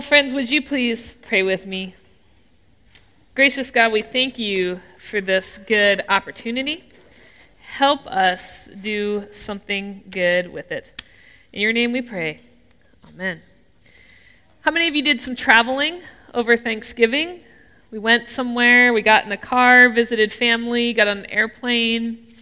Friends, would you please pray with me? Gracious God, we thank you for this good opportunity. Help us do something good with it. In your name we pray. Amen. How many of you did some traveling over Thanksgiving? We went somewhere, we got in a car, visited family, got on an airplane.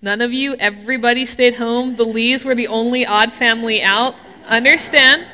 None of you, everybody stayed home. The Lees were the only odd family out. Understand?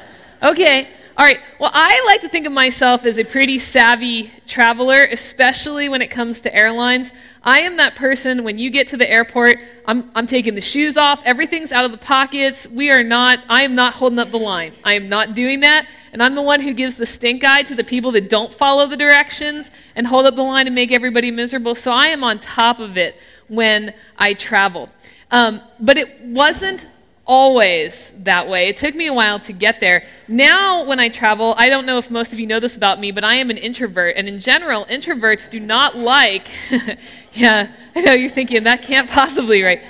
Okay. All right. Well, I like to think of myself as a pretty savvy traveler, especially when it comes to airlines. I am that person when you get to the airport, I'm, I'm taking the shoes off, everything's out of the pockets. We are not, I am not holding up the line. I am not doing that. And I'm the one who gives the stink eye to the people that don't follow the directions and hold up the line and make everybody miserable. So I am on top of it when I travel. Um, but it wasn't always that way. It took me a while to get there. Now, when I travel, I don't know if most of you know this about me, but I am an introvert. And in general, introverts do not like, yeah, I know you're thinking that can't possibly, right?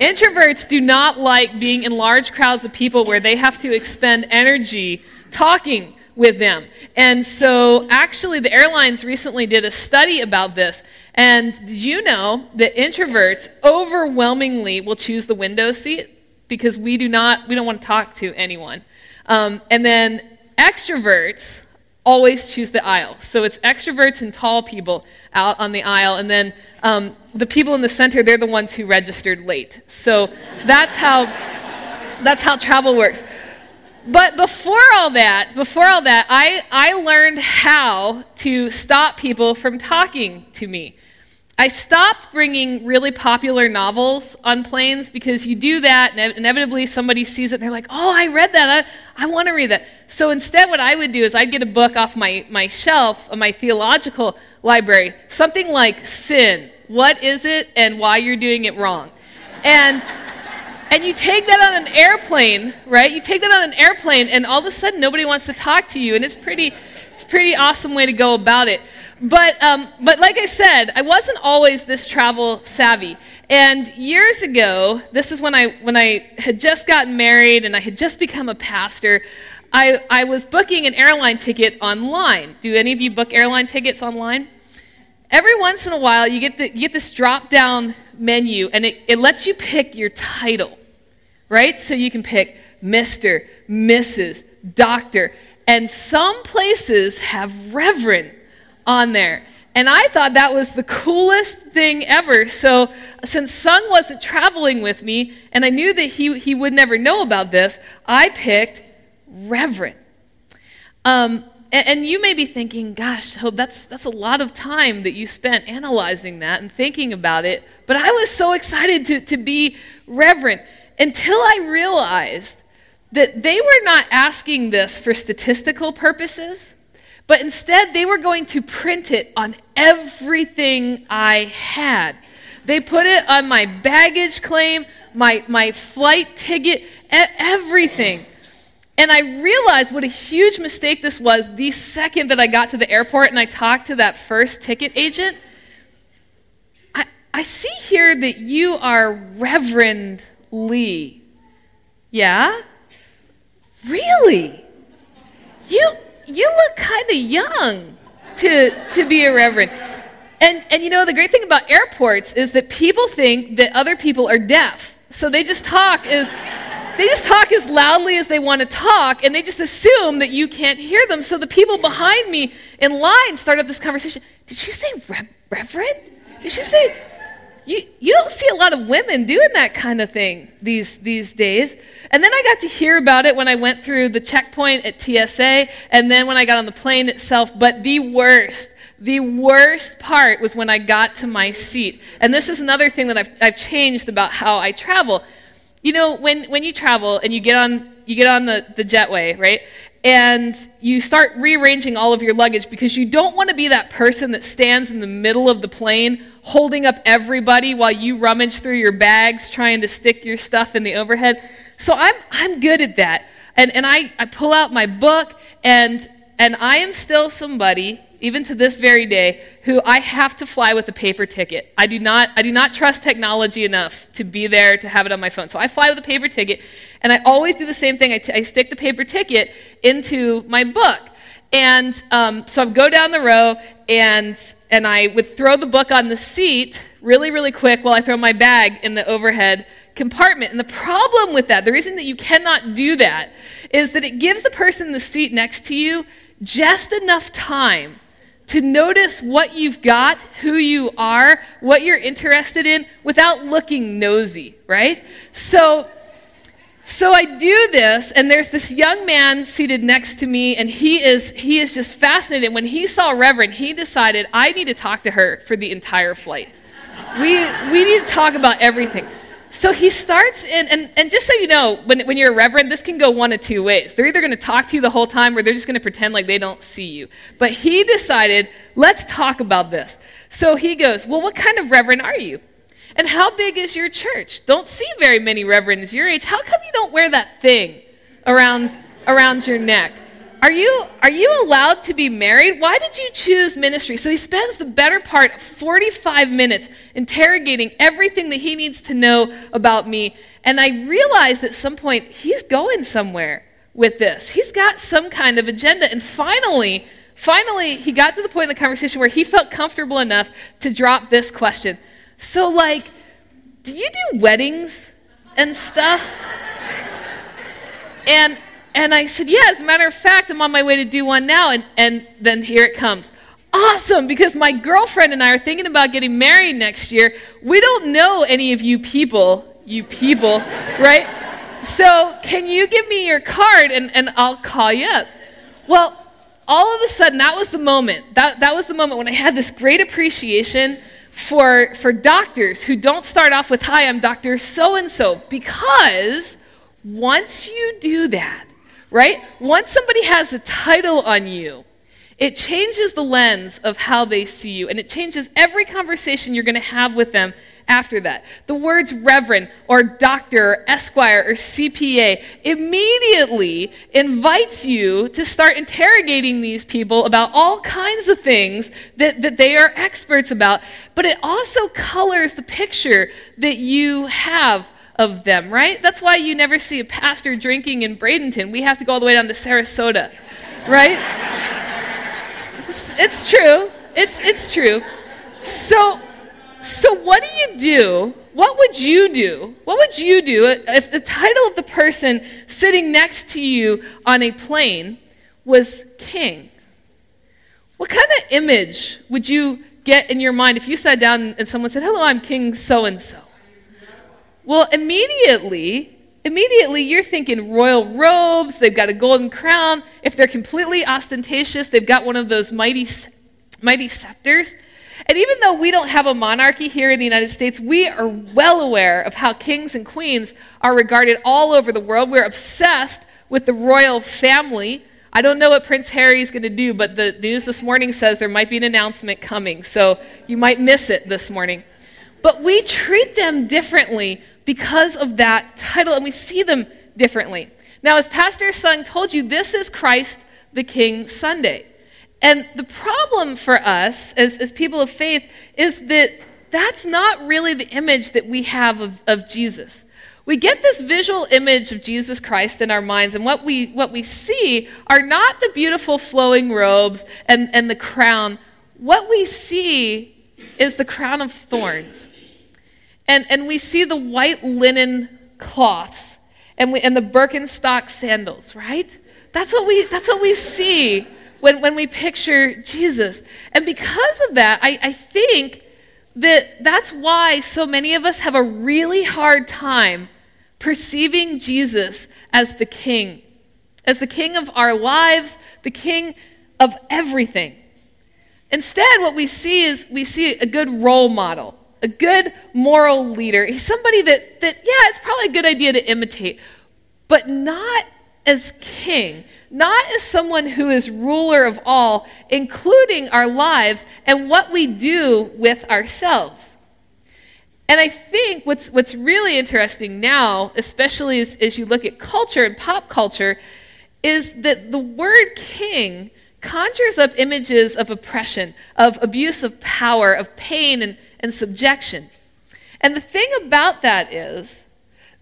Introverts do not like being in large crowds of people where they have to expend energy talking with them. And so, actually, the airlines recently did a study about this. And did you know that introverts overwhelmingly will choose the window seat? Because we do not we don't want to talk to anyone. Um, and then extroverts always choose the aisle. So it's extroverts and tall people out on the aisle, and then um, the people in the center they're the ones who registered late. So that's how that's how travel works. But before all that, before all that, I, I learned how to stop people from talking to me. I stopped bringing really popular novels on planes because you do that, and inevitably somebody sees it and they're like, oh, I read that. I, I want to read that. So instead, what I would do is I'd get a book off my, my shelf of my theological library, something like Sin What is it and why you're doing it wrong? And and you take that on an airplane, right? You take that on an airplane, and all of a sudden nobody wants to talk to you, and it's pretty, it's a pretty awesome way to go about it. But, um, but like I said, I wasn't always this travel savvy. And years ago, this is when I, when I had just gotten married and I had just become a pastor, I, I was booking an airline ticket online. Do any of you book airline tickets online? Every once in a while, you get, the, you get this drop down menu and it, it lets you pick your title, right? So you can pick Mr., Mrs., Doctor. And some places have Reverend on there. And I thought that was the coolest thing ever. So, since Sung wasn't traveling with me, and I knew that he, he would never know about this, I picked Reverend. Um, and, and, you may be thinking, gosh, Hope, that's, that's a lot of time that you spent analyzing that and thinking about it. But I was so excited to, to be Reverend until I realized that they were not asking this for statistical purposes. But instead, they were going to print it on everything I had. They put it on my baggage claim, my, my flight ticket, everything. And I realized what a huge mistake this was the second that I got to the airport and I talked to that first ticket agent. I, I see here that you are Reverend Lee. Yeah? Really? You you look kind of young to, to be a reverend. And, and you know, the great thing about airports is that people think that other people are deaf. So they just talk as, they just talk as loudly as they want to talk, and they just assume that you can't hear them. So the people behind me in line start up this conversation. Did she say re- reverend? Did she say you, you don't see a lot of women doing that kind of thing these, these days. And then I got to hear about it when I went through the checkpoint at TSA and then when I got on the plane itself. But the worst, the worst part was when I got to my seat. And this is another thing that I've, I've changed about how I travel. You know, when, when you travel and you get on, you get on the, the jetway, right? and you start rearranging all of your luggage because you don't want to be that person that stands in the middle of the plane holding up everybody while you rummage through your bags trying to stick your stuff in the overhead. So I'm, I'm good at that. And, and I, I pull out my book, and, and I am still somebody, even to this very day, who I have to fly with a paper ticket. I do not, I do not trust technology enough to be there to have it on my phone. So I fly with a paper ticket, and I always do the same thing. I, t- I stick the paper ticket into my book. And um, so I go down the row and, and I would throw the book on the seat really, really quick while I throw my bag in the overhead compartment. And the problem with that, the reason that you cannot do that, is that it gives the person in the seat next to you just enough time to notice what you've got, who you are, what you're interested in, without looking nosy, right? So so I do this, and there's this young man seated next to me, and he is, he is just fascinated. When he saw Reverend, he decided, I need to talk to her for the entire flight. We, we need to talk about everything. So he starts in, and, and just so you know, when, when you're a reverend, this can go one of two ways. They're either going to talk to you the whole time or they're just going to pretend like they don't see you. But he decided, let's talk about this. So he goes, Well, what kind of reverend are you? And how big is your church? Don't see very many reverends your age. How come you don't wear that thing around, around your neck? Are you, are you allowed to be married? Why did you choose ministry? So he spends the better part of 45 minutes interrogating everything that he needs to know about me. And I realized at some point he's going somewhere with this. He's got some kind of agenda. And finally, finally, he got to the point in the conversation where he felt comfortable enough to drop this question so, like, do you do weddings and stuff? And and I said, Yeah, as a matter of fact, I'm on my way to do one now. And, and then here it comes. Awesome, because my girlfriend and I are thinking about getting married next year. We don't know any of you people, you people, right? So, can you give me your card and, and I'll call you up? Well, all of a sudden, that was the moment. That, that was the moment when I had this great appreciation for, for doctors who don't start off with, Hi, I'm Dr. So and so, because once you do that, right? Once somebody has a title on you, it changes the lens of how they see you, and it changes every conversation you're going to have with them after that. The words reverend or doctor or esquire or CPA immediately invites you to start interrogating these people about all kinds of things that, that they are experts about. But it also colors the picture that you have of them, right? That's why you never see a pastor drinking in Bradenton. We have to go all the way down to Sarasota, right? it's, it's true. It's, it's true. So, so, what do you do? What would you do? What would you do if the title of the person sitting next to you on a plane was king? What kind of image would you get in your mind if you sat down and someone said, Hello, I'm King so and so? Well, immediately, immediately you're thinking royal robes, they've got a golden crown. If they're completely ostentatious, they've got one of those mighty, mighty scepters. And even though we don't have a monarchy here in the United States, we are well aware of how kings and queens are regarded all over the world. We're obsessed with the royal family. I don't know what Prince Harry is going to do, but the news this morning says there might be an announcement coming, so you might miss it this morning. But we treat them differently because of that title, and we see them differently. Now, as Pastor Sung told you, this is Christ the King Sunday. And the problem for us as, as people of faith is that that's not really the image that we have of, of Jesus. We get this visual image of Jesus Christ in our minds, and what we, what we see are not the beautiful flowing robes and, and the crown. What we see is the crown of thorns. And, and we see the white linen cloths and, we, and the Birkenstock sandals, right? That's what we, that's what we see when, when we picture Jesus. And because of that, I, I think that that's why so many of us have a really hard time perceiving Jesus as the king, as the king of our lives, the king of everything. Instead, what we see is we see a good role model, a good moral leader. He's somebody that, that yeah, it's probably a good idea to imitate, but not as king not as someone who is ruler of all, including our lives and what we do with ourselves. And I think what's, what's really interesting now, especially as, as you look at culture and pop culture, is that the word king conjures up images of oppression, of abuse of power, of pain and, and subjection. And the thing about that is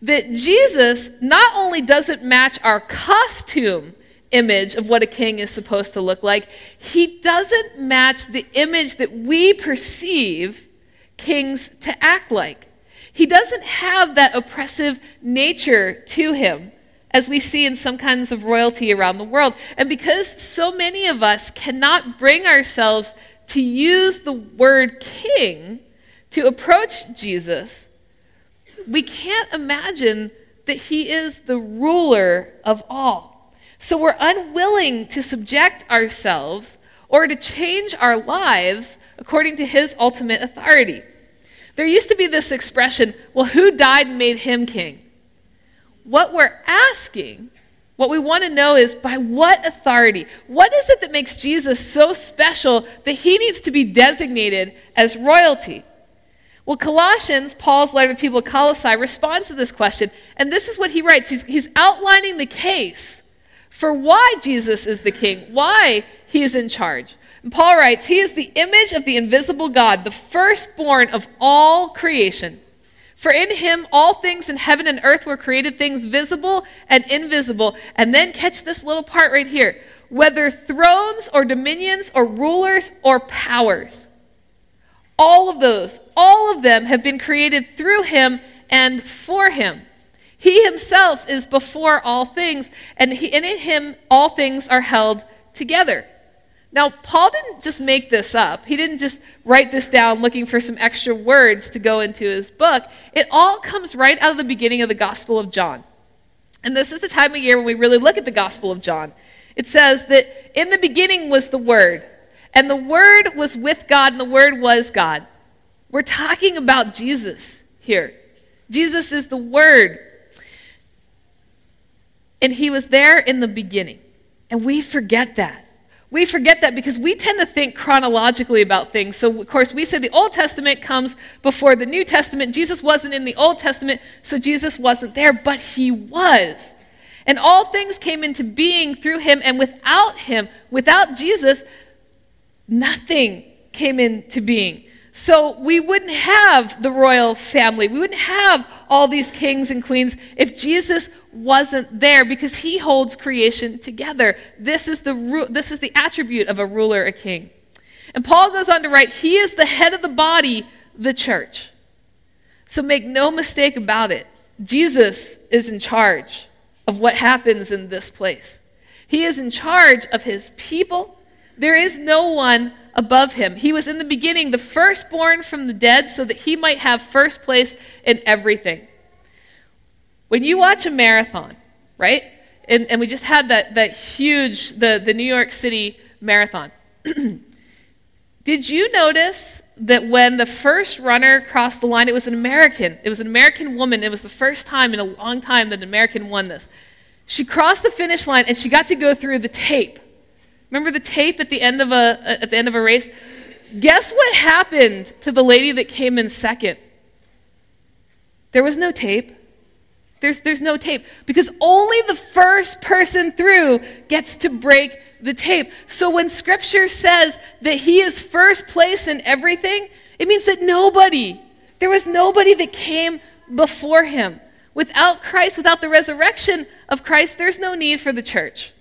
that Jesus not only doesn't match our costume image of what a king is supposed to look like, he doesn't match the image that we perceive kings to act like. He doesn't have that oppressive nature to him as we see in some kinds of royalty around the world. And because so many of us cannot bring ourselves to use the word king to approach Jesus, we can't imagine that he is the ruler of all. So we're unwilling to subject ourselves or to change our lives according to his ultimate authority. There used to be this expression, well, who died and made him king? What we're asking, what we want to know is by what authority? What is it that makes Jesus so special that he needs to be designated as royalty? Well, Colossians, Paul's letter to the people of Colossae, responds to this question. And this is what he writes he's, he's outlining the case for why Jesus is the king, why he is in charge. And Paul writes, He is the image of the invisible God, the firstborn of all creation. For in him all things in heaven and earth were created, things visible and invisible. And then catch this little part right here whether thrones or dominions or rulers or powers. All of those, all of them have been created through him and for him. He himself is before all things, and, he, in him all things are held together. Now, Paul didn't just make this up. He didn't just write this down looking for some extra words to go into his book. It all comes right out of the beginning of the Gospel of John. And this is the time of year when we really look at the Gospel of John. It says that in the beginning was the Word, and the Word was with God, and the Word was God. We're talking about Jesus here. Jesus is the Word. And He was there in the beginning. And we forget that. We forget that because we tend to think chronologically about things. So, of course, we say the Old Testament comes before the New Testament. Jesus wasn't in the Old Testament, so Jesus wasn't there, but he was. And all things came into being through him, and without him, without Jesus, nothing came into being. So we wouldn't have the royal family. We wouldn't have all these kings and queens if Jesus wasn't there because he holds creation together. This is the, this is the attribute of a ruler, a king. And Paul goes on to write, He is the head of the body, the church. So make no mistake about it. Jesus is in charge of what happens in this place. He is in charge of his people. There is no one above him. He was in the beginning the firstborn from the dead so that he might have first place in everything. When you watch a marathon, right? And, and we just had that, that huge, the, the New York City marathon. Did you notice that when the first runner crossed the line, it was an American. It was an American woman. It was the first time in a long time that an American won this. She crossed the finish line and she got to go through the tape. Remember the tape at the end of a, at the end of a race? Guess what happened to the lady that came in second? There was no tape. There's, there's no tape because only the first person through gets to break the tape. So when scripture says that he is first place in everything, it means that nobody, there was nobody that came before him. Without Christ, without the resurrection of Christ, there's no need for the church.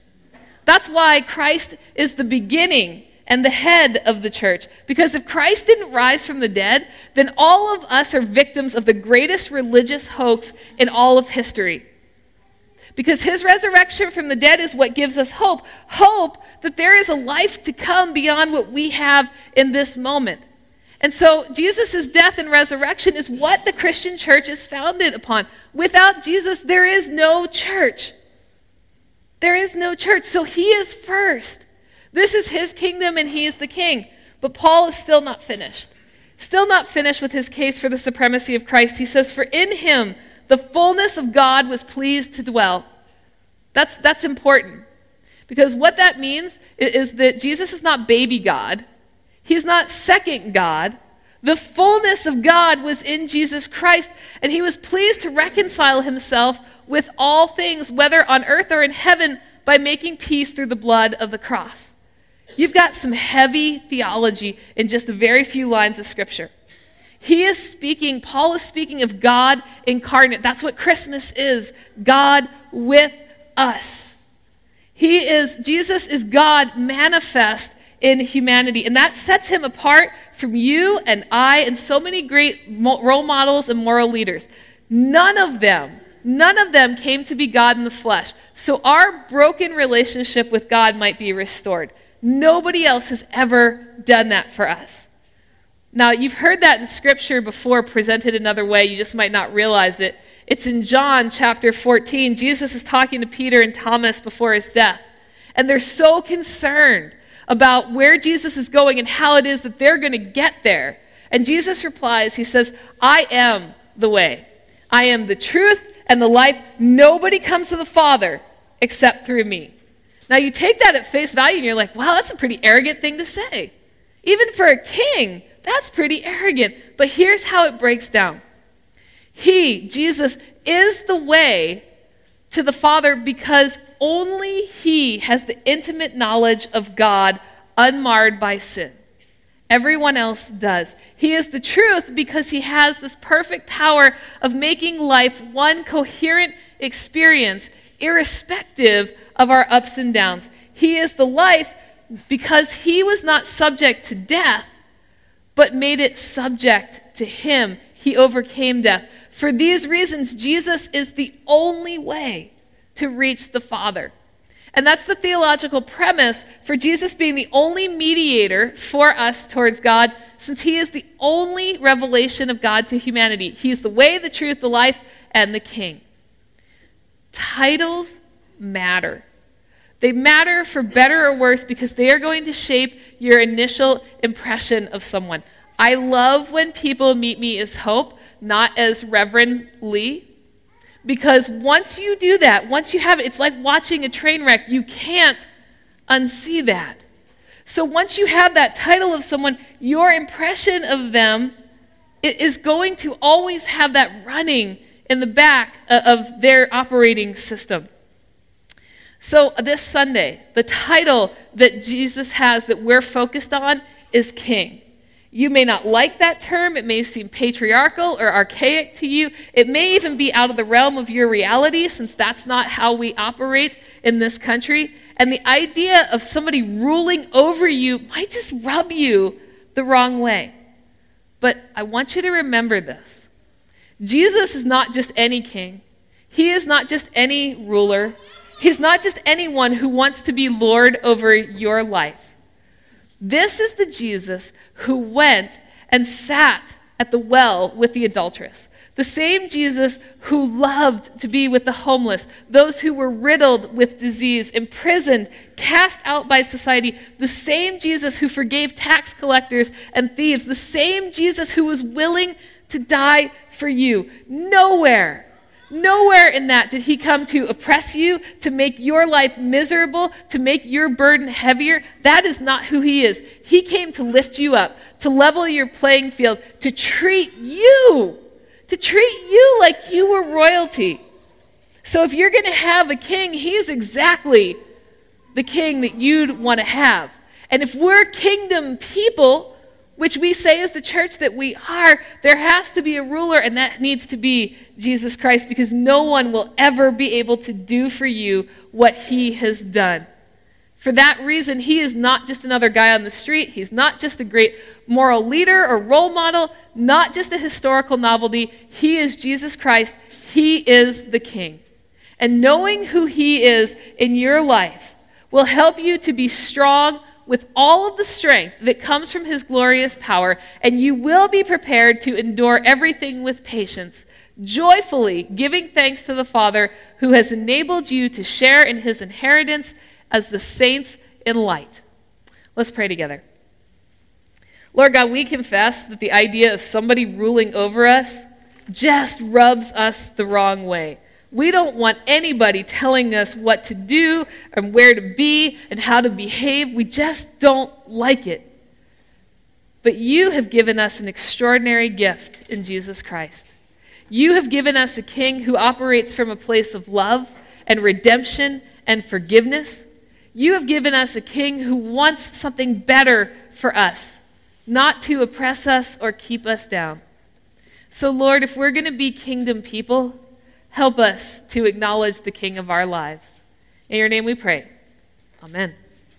That's why Christ is the beginning and the head of the church. Because if Christ didn't rise from the dead, then all of us are victims of the greatest religious hoax in all of history. Because his resurrection from the dead is what gives us hope hope that there is a life to come beyond what we have in this moment. And so, Jesus' death and resurrection is what the Christian church is founded upon. Without Jesus, there is no church. There is no church. So, he is first. This is his kingdom and he is the king. But Paul is still not finished. Still not finished with his case for the supremacy of Christ. He says, For in him the fullness of God was pleased to dwell. That's, that's important. Because what that means is that Jesus is not baby God, he's not second God. The fullness of God was in Jesus Christ, and he was pleased to reconcile himself with all things, whether on earth or in heaven, by making peace through the blood of the cross. You've got some heavy theology in just a very few lines of Scripture. He is speaking, Paul is speaking of God incarnate. That's what Christmas is God with us. He is, Jesus is God manifest in humanity. And that sets him apart from you and I and so many great role models and moral leaders. None of them, none of them came to be God in the flesh. So our broken relationship with God might be restored. Nobody else has ever done that for us. Now, you've heard that in Scripture before, presented another way. You just might not realize it. It's in John chapter 14. Jesus is talking to Peter and Thomas before his death. And they're so concerned about where Jesus is going and how it is that they're going to get there. And Jesus replies, He says, I am the way, I am the truth and the life. Nobody comes to the Father except through me. Now, you take that at face value and you're like, wow, that's a pretty arrogant thing to say. Even for a king, that's pretty arrogant. But here's how it breaks down He, Jesus, is the way to the Father because only He has the intimate knowledge of God unmarred by sin. Everyone else does. He is the truth because He has this perfect power of making life one coherent experience, irrespective of our ups and downs. He is the life because He was not subject to death, but made it subject to Him. He overcame death. For these reasons, Jesus is the only way to reach the Father. And that's the theological premise for Jesus being the only mediator for us towards God, since he is the only revelation of God to humanity. He is the way, the truth, the life, and the king. Titles matter. They matter for better or worse because they are going to shape your initial impression of someone. I love when people meet me as Hope, not as Reverend Lee, because once you do that, once you have it, it's like watching a train wreck. You can't unsee that. So once you have that title of someone, your impression of them is going to always have that running in the back uh, of their operating system. So uh, this Sunday, the title that Jesus has that we're focused on is King. You may not like that term. It may seem patriarchal or archaic to you. It may even be out of the realm of your reality, since that's not how we operate in this country. And the idea of somebody ruling over you might just rub you the wrong way. But I want you to remember this Jesus is not just any king, he is not just any ruler, he's not just anyone who wants to be Lord over your life. This is the Jesus who went and sat at the well with the adulteress. The same Jesus who loved to be with the homeless, those who were riddled with disease, imprisoned, cast out by society. The same Jesus who forgave tax collectors and thieves. The same Jesus who was willing to die for you. Nowhere Nowhere in that did he come to oppress you, to make your life miserable, to make your burden heavier. That is not who he is. He came to lift you up, to level your playing field, to treat you, to treat you like you were royalty. So if you're going to have a king, he's exactly the king that you'd want to have. And if we're kingdom people, which we say is the church that we are, there has to be a ruler, and that needs to be Jesus Christ because no one will ever be able to do for you what he has done. For that reason, he is not just another guy on the street. He's not just a great moral leader or role model, not just a historical novelty. He is Jesus Christ. He is the King. And knowing who he is in your life will help you to be strong with all of the strength that comes from his glorious power, and you will be prepared to endure everything with patience, joyfully giving thanks to the Father who has enabled you to share in his inheritance as the saints in light. Let's pray together. Lord God, we confess that the idea of somebody ruling over us just rubs us the wrong way. We don't want anybody telling us what to do and where to be and how to behave. We just don't like it. But you have given us an extraordinary gift in Jesus Christ. You have given us a king who operates from a place of love and redemption and forgiveness. You have given us a king who wants something better for us, not to oppress us or keep us down. So, Lord, if we're going to be kingdom people, Help us to acknowledge the King of our lives. In your name we pray. Amen.